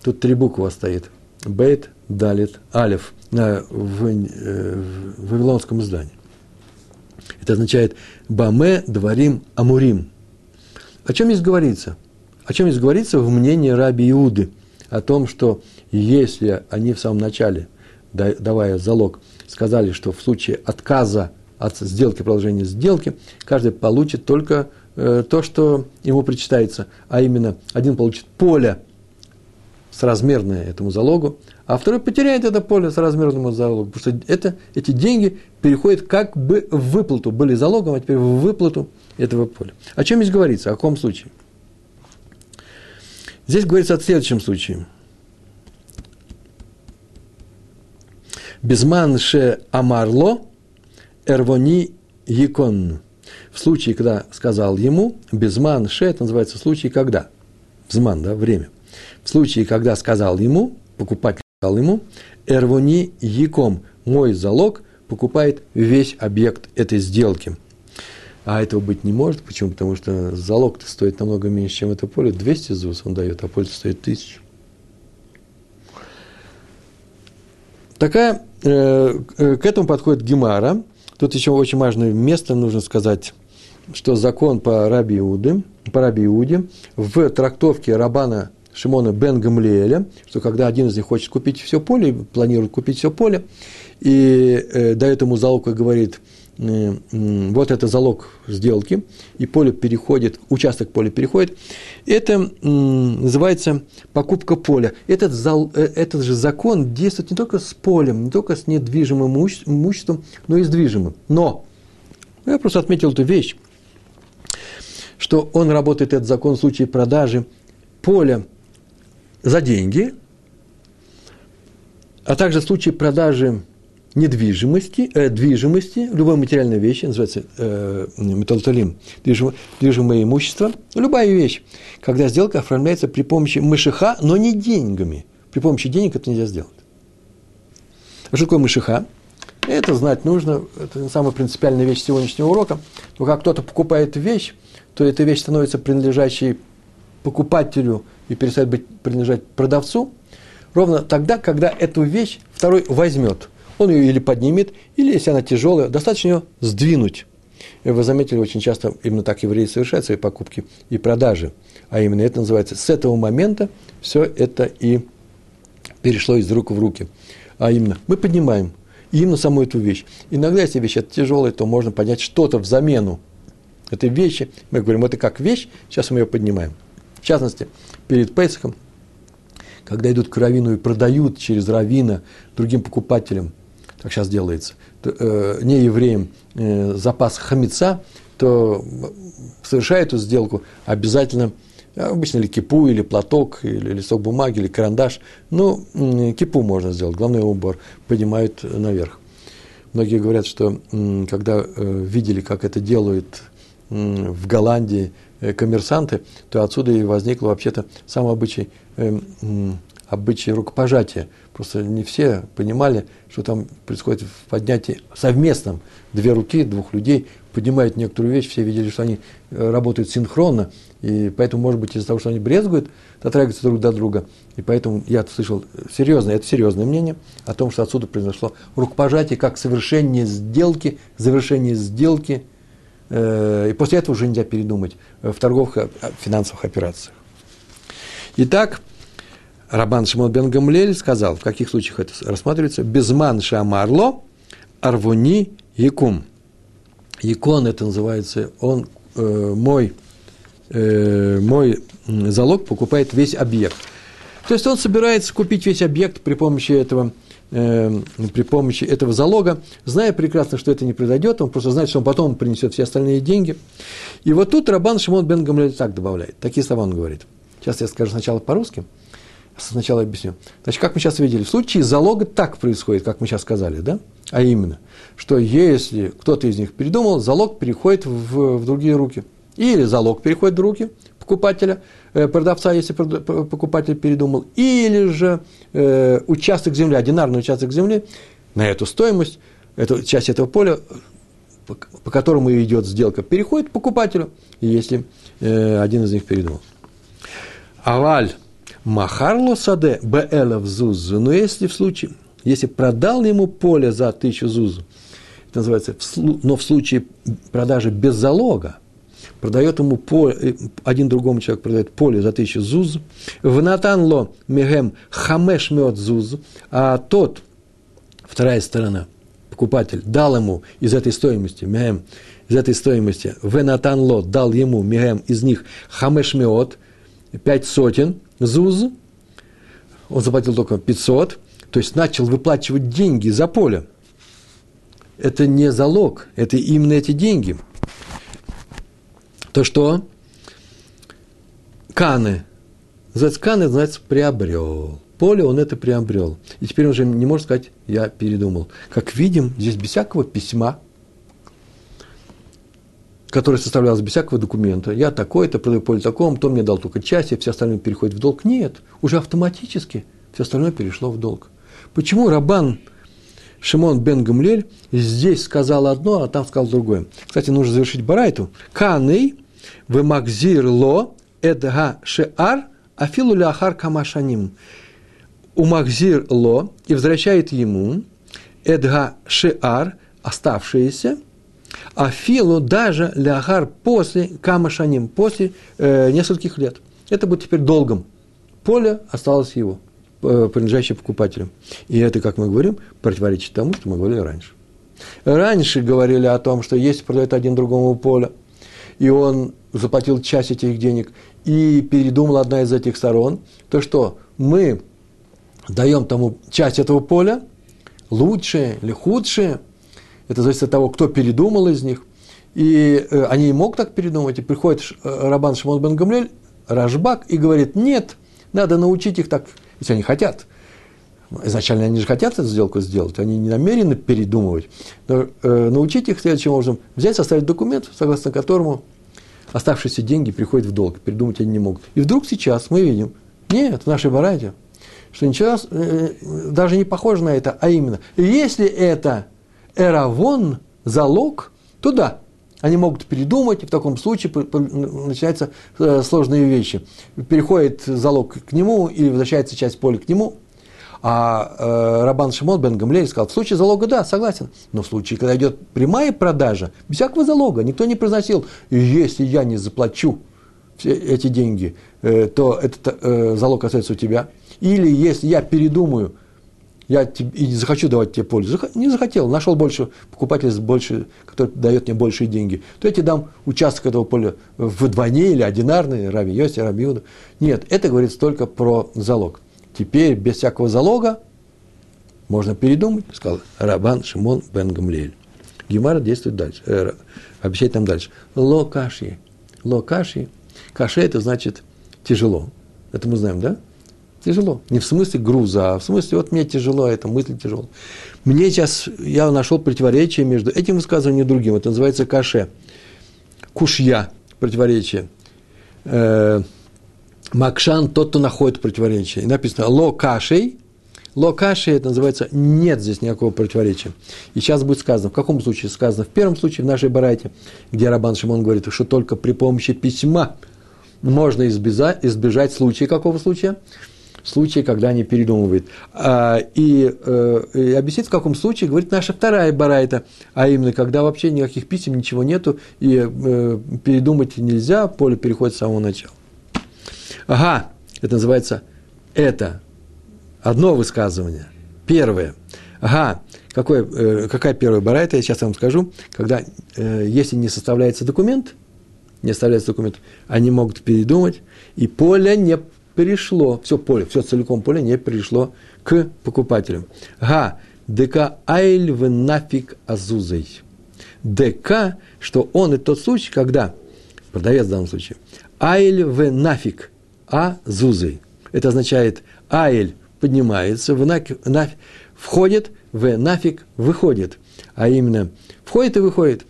тут три буквы стоит. Бейт, Далит, Алиф в, э, в вавилонском издании. Это означает Баме, Дворим, Амурим. О чем здесь говорится? О чем здесь говорится в мнении Раби Иуды? О том, что если они в самом начале, давая залог, сказали, что в случае отказа от сделки, продолжения сделки, каждый получит только э, то, что ему причитается, а именно один получит поле с размерное этому залогу, а второй потеряет это поле с размерным залогом, потому что это, эти деньги переходят как бы в выплату, были залогом, а теперь в выплату этого поля. О чем здесь говорится, о каком случае? Здесь говорится о следующем случае. Безман ше амарло эрвони якон. В случае, когда сказал ему, безман ше, это называется случай, когда. Взман, да, время. В случае, когда сказал ему, покупатель сказал ему, эрвони яком, мой залог покупает весь объект этой сделки. А этого быть не может. Почему? Потому что залог-то стоит намного меньше, чем это поле. 200 ЗУС он дает, а поле стоит 1000. Такая, э, к этому подходит Гемара. Тут еще очень важное место, нужно сказать, что закон по Раби Иуде, по Раби Иуде в трактовке Рабана Шимона бен Гамлиэля, что когда один из них хочет купить все поле, планирует купить все поле, и э, дает ему залог и говорит, вот это залог сделки, и поле переходит, участок поля переходит, это э, называется покупка поля. Этот, зал, э, этот же закон действует не только с полем, не только с недвижимым имуществом, но и с движимым. Но, я просто отметил эту вещь, что он работает, этот закон, в случае продажи поля за деньги, а также в случае продажи недвижимости, э, движимости, любой материальной вещи, называется э, металлотолим, движимое, движимое имущество, любая вещь, когда сделка оформляется при помощи мышиха, но не деньгами. При помощи денег это нельзя сделать. А что такое мышиха? Это знать нужно, это самая принципиальная вещь сегодняшнего урока. Но как кто-то покупает вещь, то эта вещь становится принадлежащей покупателю и перестает быть, принадлежать продавцу, ровно тогда, когда эту вещь второй возьмет. Он ее или поднимет, или, если она тяжелая, достаточно ее сдвинуть. И вы заметили, очень часто именно так евреи совершают свои покупки и продажи. А именно это называется, с этого момента все это и перешло из рук в руки. А именно, мы поднимаем именно саму эту вещь. Иногда, если вещь это тяжелая, то можно поднять что-то в замену этой вещи. Мы говорим, это как вещь, сейчас мы ее поднимаем. В частности, перед Песохом, когда идут к равину и продают через равина другим покупателям, как сейчас делается, то, э, не евреям э, запас хамица, то совершая эту сделку, обязательно, обычно или кипу, или платок, или листок бумаги, или карандаш, ну, кипу можно сделать, главный убор поднимают наверх. Многие говорят, что когда э, видели, как это делают в Голландии Э, коммерсанты, то отсюда и возникло вообще-то сам обычай, э, обычай рукопожатия. Просто не все понимали, что там происходит в поднятии совместном. Две руки, двух людей поднимают некоторую вещь, все видели, что они э, работают синхронно, и поэтому, может быть, из-за того, что они брезгуют, дотрагиваются друг до друга, и поэтому я слышал серьезное, это серьезное мнение о том, что отсюда произошло рукопожатие как совершение сделки, завершение сделки – Э, и после этого уже нельзя передумать в торговых э, финансовых операциях. Итак, Рабан Шимон бен Гамлель сказал, в каких случаях это рассматривается, безман шамарло, арвуни якум. Якон это называется, он э, мой, э, мой залог покупает весь объект. То есть он собирается купить весь объект при помощи этого э, при помощи этого залога, зная прекрасно, что это не произойдет, он просто знает, что он потом принесет все остальные деньги. И вот тут Рабан Шимон бен Гамлель так добавляет, такие слова он говорит. Сейчас я скажу сначала по-русски, сначала объясню. Значит, как мы сейчас видели, в случае залога так происходит, как мы сейчас сказали, да? А именно, что если кто-то из них передумал, залог переходит в, в другие руки. Или залог переходит в руки покупателя, э, продавца, если покупатель передумал, или же э, участок земли, одинарный участок земли на эту стоимость, эту часть этого поля, по, по которому идет сделка, переходит покупателю, если э, один из них передумал. Аваль махарло саде бээла в зузу, но если в случае, если продал ему поле за тысячу зузу, это называется, но в случае продажи без залога, продает ему поле, э, один другому человеку продает поле за тысячу зуз, в натанло мегем хамеш мед зуз, а тот, вторая сторона, покупатель, дал ему из этой стоимости мегем из этой стоимости Венатан Лот дал ему Мигем из них Хамешмиот, пять сотен зуз, он заплатил только 500, то есть начал выплачивать деньги за поле. Это не залог, это именно эти деньги. То что? Каны. Называется каны, называется приобрел. Поле он это приобрел. И теперь он уже не может сказать, я передумал. Как видим, здесь без всякого письма, которое составлялось без всякого документа. Я такой-то, продаю поле такому, то мне дал только часть, и все остальное переходит в долг. Нет, уже автоматически все остальное перешло в долг. Почему Рабан Шимон бен Гамлель здесь сказал одно, а там сказал другое? Кстати, нужно завершить барайту. Каней в Макзир ло эдга шеар афилу ляхар камашаним у Махзир Ло и возвращает ему Эдга Шиар, оставшиеся, а Филу даже Ляхар после Камашаним, после э, нескольких лет. Это будет теперь долгом. Поле осталось его, э, принадлежащее покупателю. И это, как мы говорим, противоречит тому, что мы говорили раньше. Раньше говорили о том, что если продает один другому поле, и он заплатил часть этих денег, и передумал одна из этих сторон, то что мы даем тому часть этого поля, лучшее или худшее, это зависит от того, кто передумал из них. И э, они не могут так передумать. И приходит э, Рабан Шимон бен Гамлель, Рашбак, и говорит, нет, надо научить их так, если они хотят. Изначально они же хотят эту сделку сделать, они не намерены передумывать. Но э, научить их следующим образом, взять, составить документ, согласно которому оставшиеся деньги приходят в долг, передумать они не могут. И вдруг сейчас мы видим, нет, в нашей барате что ничего э, даже не похоже на это, а именно, если это эравон, залог, то да, они могут передумать, и в таком случае начинаются э, сложные вещи. Переходит залог к нему, или возвращается часть поля к нему, а э, Рабан Шимон бен Гамлель сказал, в случае залога, да, согласен. Но в случае, когда идет прямая продажа, без всякого залога, никто не произносил, если я не заплачу все эти деньги, э, то этот э, залог остается у тебя – или если я передумаю, я и не захочу давать тебе пользу, не захотел, нашел больше покупателя, больше, который дает мне большие деньги, то я тебе дам участок этого поля вдвойне или одинарный, Раби Йоси, Раби Юда. Нет, это говорится только про залог. Теперь без всякого залога можно передумать, сказал Рабан Шимон бен Гамлиэль. Гемара действует дальше, э, обещает нам дальше. Локаши. Локаши. Каши это значит тяжело. Это мы знаем, да? Тяжело. Не в смысле груза, а в смысле, вот мне тяжело, это мысль тяжело. Мне сейчас, я нашел противоречие между этим высказыванием и другим. Это называется каше. Кушья, противоречие. Э, Макшан, тот, кто находит противоречие. И написано ло кашей, ло кашей, это называется нет здесь никакого противоречия. И сейчас будет сказано, в каком случае сказано? В первом случае, в нашей барайте, где Рабан Шимон говорит, что только при помощи письма можно избежать, избежать случая, какого случая? Случае, когда они передумывают. А, и, э, и объяснить, в каком случае, говорит наша вторая барайта, а именно, когда вообще никаких писем, ничего нету, и э, передумать нельзя, поле переходит с самого начала. Ага, это называется это. Одно высказывание. Первое. Ага, какое, э, какая первая барайта, я сейчас вам скажу, когда, если не составляется документ, не составляется документ, они могут передумать, и поле не перешло, все поле, все целиком поле не перешло к покупателям. Га, ДК айль в нафиг азузой. ДК, что он и тот случай, когда, продавец в данном случае, айль в нафиг азузой. Это означает, айль поднимается, в нафиг, нафиг, входит, в нафиг выходит. А именно, входит и выходит.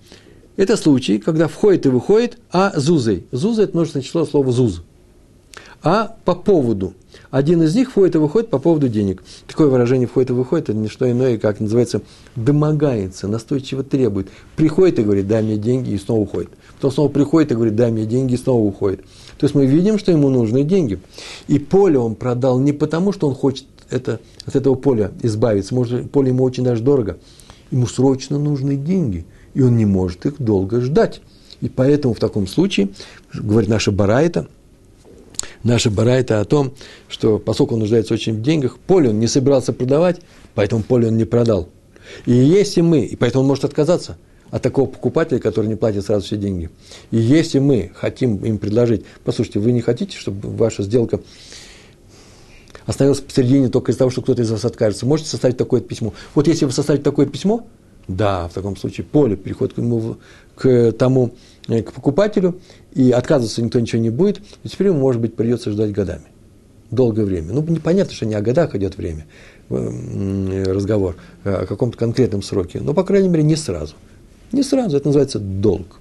Это случай, когда входит и выходит, а зузой. Зуза – это множественное число слова зуз а по поводу. Один из них входит и выходит по поводу денег. Такое выражение входит и выходит, это не что иное, как называется, домогается, настойчиво требует. Приходит и говорит, дай мне деньги, и снова уходит. Потом снова приходит и говорит, дай мне деньги, и снова уходит. То есть мы видим, что ему нужны деньги. И поле он продал не потому, что он хочет это, от этого поля избавиться. Может, поле ему очень даже дорого. Ему срочно нужны деньги, и он не может их долго ждать. И поэтому в таком случае, говорит наша Барайта, наша барайта о том, что поскольку он нуждается очень в деньгах, поле он не собирался продавать, поэтому поле он не продал. И если мы, и поэтому он может отказаться от такого покупателя, который не платит сразу все деньги. И если мы хотим им предложить, послушайте, вы не хотите, чтобы ваша сделка остановилась посередине только из-за того, что кто-то из вас откажется, можете составить такое письмо. Вот если вы составите такое письмо, да, в таком случае поле переходит к, ему, к тому, э, к покупателю, и отказываться никто ничего не будет, и теперь ему, может быть, придется ждать годами. Долгое время. Ну, непонятно, что не о годах идет время, э, разговор, а о каком-то конкретном сроке. Но, по крайней мере, не сразу. Не сразу, это называется долг.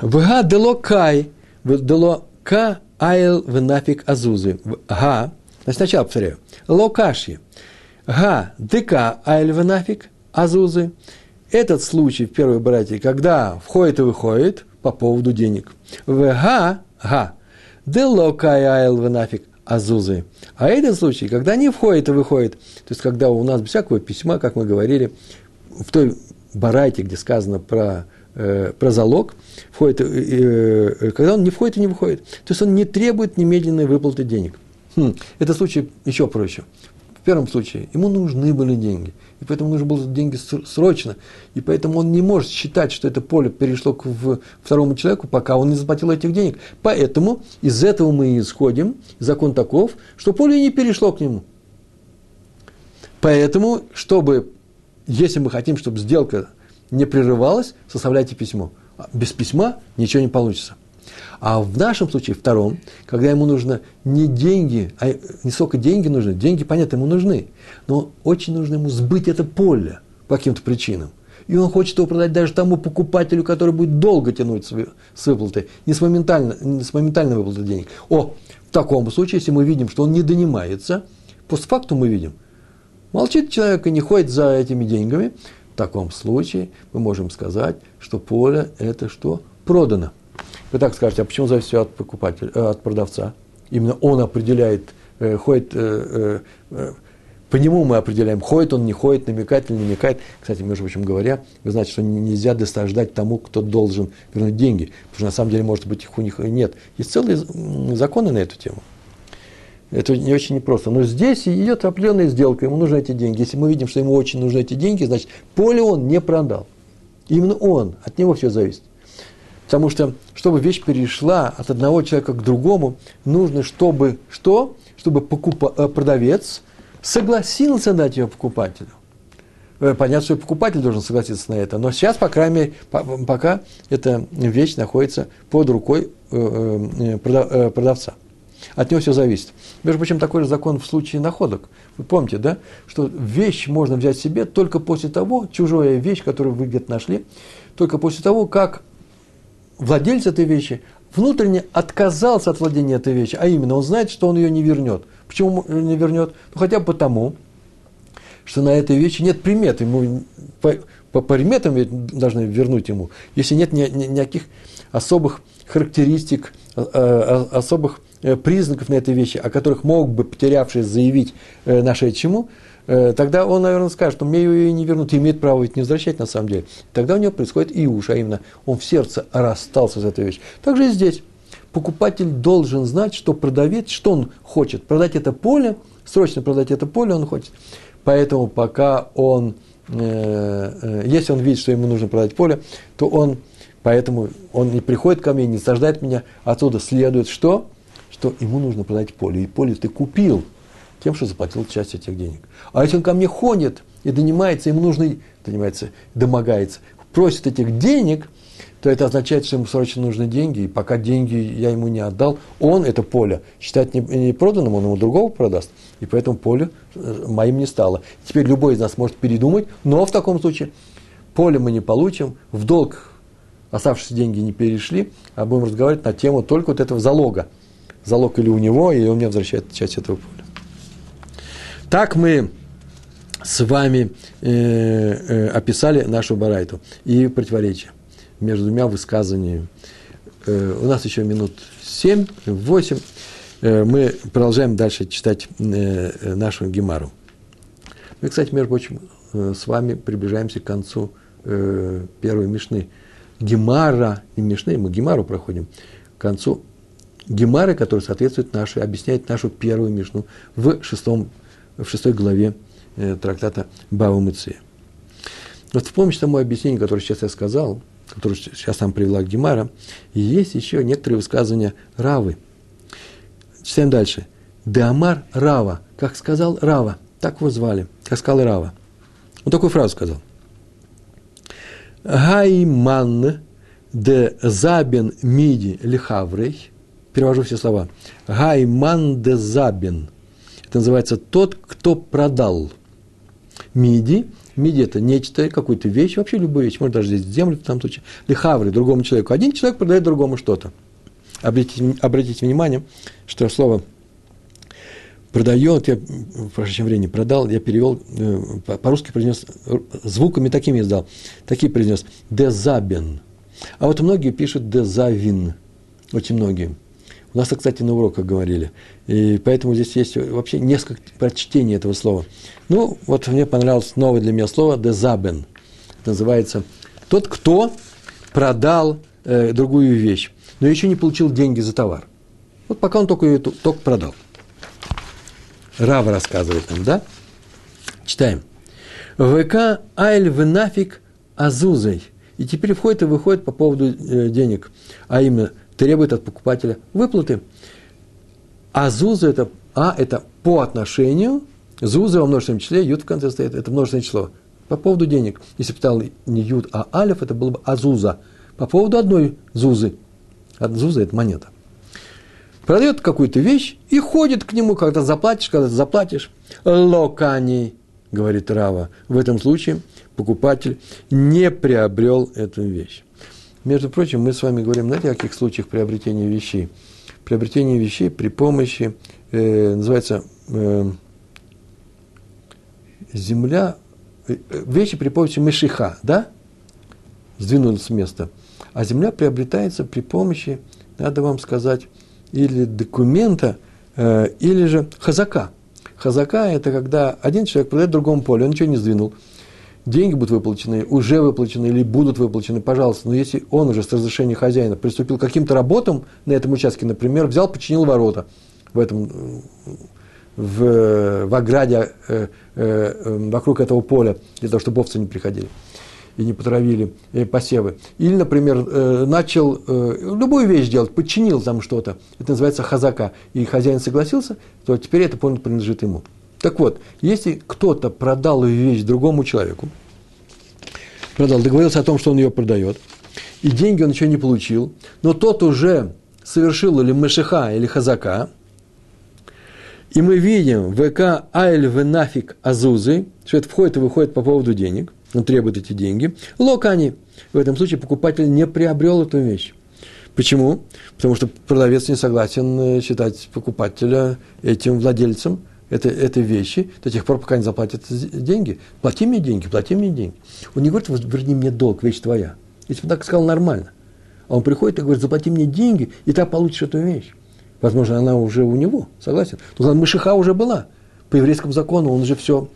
Вга дело кай, дело ка айл венафик азузы. Га, значит, сначала повторяю. Локаши. Га дыка айл венафик азузы. Этот случай в первой братье, когда входит и выходит по поводу денег. Вга, га, дело кай айл венафик азузы. А этот случай, когда не входит и выходит, то есть когда у нас без всякого письма, как мы говорили, в той барайте, где сказано про, э, про залог, входит, э, э, когда он не входит и не выходит. То есть он не требует немедленной выплаты денег. Хм, это случай еще проще. В первом случае ему нужны были деньги, и поэтому нужны были деньги срочно, и поэтому он не может считать, что это поле перешло к второму человеку, пока он не заплатил этих денег. Поэтому из этого мы исходим, закон таков, что поле не перешло к нему. Поэтому, чтобы, если мы хотим, чтобы сделка не прерывалась, составляйте письмо. Без письма ничего не получится. А в нашем случае, втором, когда ему нужно не деньги, а не сколько деньги нужны, деньги, понятно, ему нужны, но очень нужно ему сбыть это поле по каким-то причинам. И он хочет его продать даже тому покупателю, который будет долго тянуть с выплатой, не с, моментально, не с моментальной выплатой денег. О, в таком случае, если мы видим, что он не донимается, постфактум мы видим, молчит человек и не ходит за этими деньгами, в таком случае мы можем сказать, что поле – это что? Продано. Вы так скажете, а почему зависит все от покупателя, э, от продавца? Именно он определяет, э, ходит, э, по нему мы определяем, ходит он, не ходит, намекает или не намекает. Кстати, между прочим говоря, вы знаете, что нельзя досаждать тому, кто должен вернуть деньги, потому что на самом деле, может быть, их у них нет. Есть целые законы на эту тему. Это не очень непросто. Но здесь идет определенная сделка, ему нужны эти деньги. Если мы видим, что ему очень нужны эти деньги, значит, поле он не продал. Именно он, от него все зависит. Потому что, чтобы вещь перешла от одного человека к другому, нужно, чтобы что? Чтобы покупа, э, продавец согласился дать ее покупателю. Э, понятно, что покупатель должен согласиться на это. Но сейчас, по крайней мере, пока эта вещь находится под рукой э, продавца. От него все зависит. Между прочим, такой же закон в случае находок. Вы помните, да, что вещь можно взять себе только после того, чужая вещь, которую вы где-то нашли, только после того, как владелец этой вещи внутренне отказался от владения этой вещи, а именно он знает, что он ее не вернет. Почему не вернет? Ну, хотя бы потому, что на этой вещи нет примет. Ему, по, по приметам должны вернуть ему. Если нет ни, ни, никаких особых характеристик, э, э, особых э, признаков на этой вещи, о которых мог бы потерявший заявить Э, тогда он, наверное, скажет, что мне ее не вернут, и имеет право ведь не возвращать на самом деле. Тогда у него происходит и уж, а именно он в сердце расстался с этой вещью. Также и здесь. Покупатель должен знать, что продавец, что он хочет. Продать это поле, срочно продать это поле он хочет. Поэтому пока он, э, э, если он видит, что ему нужно продать поле, то он, поэтому он не приходит ко мне, не саждает меня. Отсюда следует что? Что ему нужно продать поле. И поле ты купил – тем, что заплатил часть этих денег. А если он ко мне ходит и донимается, ему нужно, донимается, домогается, просит этих денег, то это означает, что ему срочно нужны деньги, и пока деньги я ему не отдал, он это поле считает не, не проданным, он ему другого продаст, и поэтому поле э, моим не стало. Теперь любой из нас может передумать, но в таком случае поле мы не получим, в долг оставшиеся деньги не перешли, а будем разговаривать на тему только вот этого залога. Залог или у него, или он мне возвращает часть этого. Так мы с вами э, э, описали нашу барайту и противоречие между двумя высказываниями. Э, у нас еще минут 7-8. Э, мы продолжаем дальше читать э, нашу гемару. Мы, кстати, между прочим, э, с вами приближаемся к концу э, первой мишны. Гемара, не мишны, мы гемару проходим, к концу гемары, который соответствует нашей, объясняет нашу первую мишну в шестом в шестой главе э, трактата Бава Мыция. Вот в помощь тому объяснению, которое сейчас я сказал, которое сейчас нам привела Гемара, есть еще некоторые высказывания Равы. Читаем дальше. Деамар Рава, как сказал Рава, так его звали, как сказал Рава. Он такую фразу сказал. Гайман де забен миди лихаврей. Перевожу все слова. Гайман де забен. Это называется тот, кто продал. Миди. Миди – это нечто, какую-то вещь, вообще любую вещь. Может, даже здесь землю в том случае. Лихаврей, другому человеку. Один человек продает другому что-то. Обратите, обратите внимание, что слово продает, я в прошедшем времени продал, я перевел, э, по-русски произнес, звуками такими издал, такие произнес, дезабен. А вот многие пишут дезавин, очень многие. У нас, кстати, на уроках говорили. И поэтому здесь есть вообще несколько прочтений этого слова. Ну, вот мне понравилось новое для меня слово дезабен. Это называется тот, кто продал э, другую вещь, но еще не получил деньги за товар. Вот пока он только ее только продал. Рава рассказывает нам, да? Читаем. ВК айль внафик азузой. И теперь входит и выходит по поводу э, денег. А именно, требует от покупателя выплаты. А зуза это, а это по отношению, зуза во множественном числе, ют в конце стоит, это множественное число. По поводу денег. Если бы стал не ют, а алиф, это было бы азуза. По поводу одной зузы. Зуза – это монета продает какую-то вещь и ходит к нему, когда заплатишь, когда заплатишь. Локани, говорит Рава. В этом случае покупатель не приобрел эту вещь. Между прочим, мы с вами говорим, знаете, о каких случаях приобретения вещей? Приобретение вещей при помощи, э, называется, э, земля, э, вещи при помощи мешиха, да? Сдвинулись с места. А земля приобретается при помощи, надо вам сказать, или документа, э, или же хазака. Хазака – это когда один человек продает другому поле, он ничего не сдвинул. Деньги будут выплачены, уже выплачены или будут выплачены, пожалуйста. Но если он уже с разрешения хозяина приступил к каким-то работам на этом участке, например, взял, починил ворота в этом в, в ограде э, э, вокруг этого поля, для того, чтобы овцы не приходили и не потравили э, посевы. Или, например, э, начал э, любую вещь делать, подчинил там что-то. Это называется хазака. И хозяин согласился, то теперь это полностью принадлежит ему. Так вот, если кто-то продал вещь другому человеку, продал, договорился о том, что он ее продает, и деньги он еще не получил, но тот уже совершил или мешиха, или хазака, и мы видим ВК Айль Венафик Азузы, что это входит и выходит по поводу денег – он требует эти деньги. Локани. В этом случае покупатель не приобрел эту вещь. Почему? Потому что продавец не согласен э, считать покупателя этим владельцем этой, этой вещи до тех пор, пока не заплатят деньги. Плати мне деньги, плати мне деньги. Он не говорит, верни мне долг, вещь твоя. Если бы так сказал, нормально. А он приходит и говорит, заплати мне деньги, и ты получишь эту вещь. Возможно, она уже у него, согласен. Но мышиха уже была. По еврейскому закону он уже все,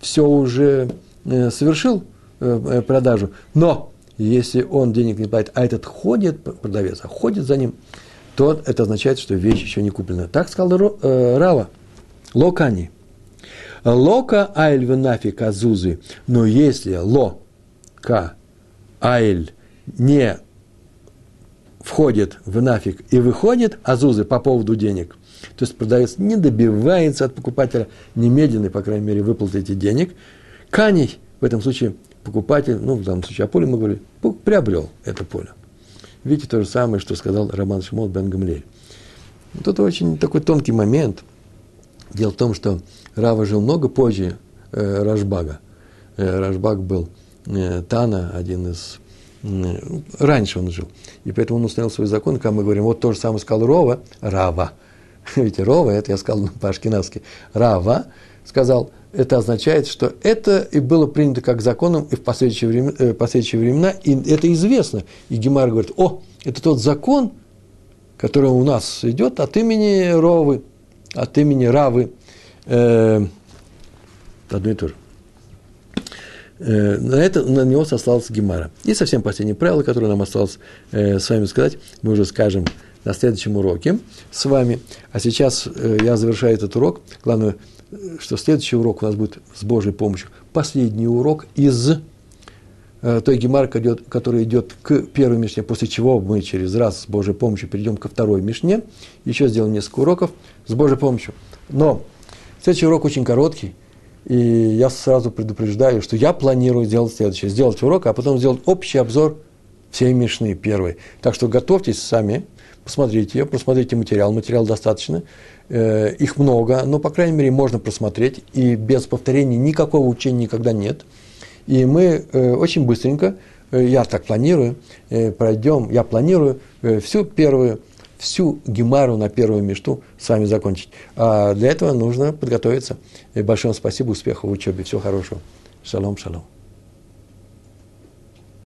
все уже Э, совершил э, э, продажу, но если он денег не платит, а этот ходит, продавец, а ходит за ним, то это означает, что вещь еще не куплена. Так сказал Рава. Локани. Лока айль венафи казузы. Но если ло ка айль не входит в нафиг и выходит азузы по поводу денег, то есть продавец не добивается от покупателя немедленной, по крайней мере, выплаты этих денег, Каней, в этом случае покупатель, ну, в данном случае о поле мы говорили, приобрел это поле. Видите, то же самое, что сказал Роман Шимон Бен Гамлель. Вот это очень такой тонкий момент. Дело в том, что Рава жил много позже э, Рашбага. Э, Рашбаг был э, Тана, один из... Э, раньше он жил. И поэтому он установил свой закон, когда мы говорим, вот то же самое сказал Рова, Рава. Видите, Рова, это я сказал по-ашкенадски. Рава сказал, это означает, что это и было принято как законом и в последующие времена, э, последующие времена и это известно. И Гемар говорит, о, это тот закон, который у нас идет от имени Ровы, от имени Равы, э, одно и то же. Э, на, это, на него сослался Гемара. И совсем последнее правило, которое нам осталось э, с вами сказать, мы уже скажем на следующем уроке с вами. А сейчас э, я завершаю этот урок. Главное, что следующий урок у нас будет с Божьей помощью. Последний урок из э, той Гемар, который идет к первой Мишне, после чего мы через раз с Божьей помощью перейдем ко второй Мишне. Еще сделаем несколько уроков с Божьей помощью. Но следующий урок очень короткий, и я сразу предупреждаю, что я планирую сделать следующее. Сделать урок, а потом сделать общий обзор всей Мишны первой. Так что готовьтесь сами, посмотрите ее, просмотрите материал. Материал достаточно, э, их много, но, по крайней мере, можно просмотреть. И без повторений никакого учения никогда нет. И мы э, очень быстренько, э, я так планирую, э, пройдем, я планирую всю первую, всю гемару на первую мечту с вами закончить. А для этого нужно подготовиться. И большое спасибо, успехов в учебе, всего хорошего. Шалом, шалом.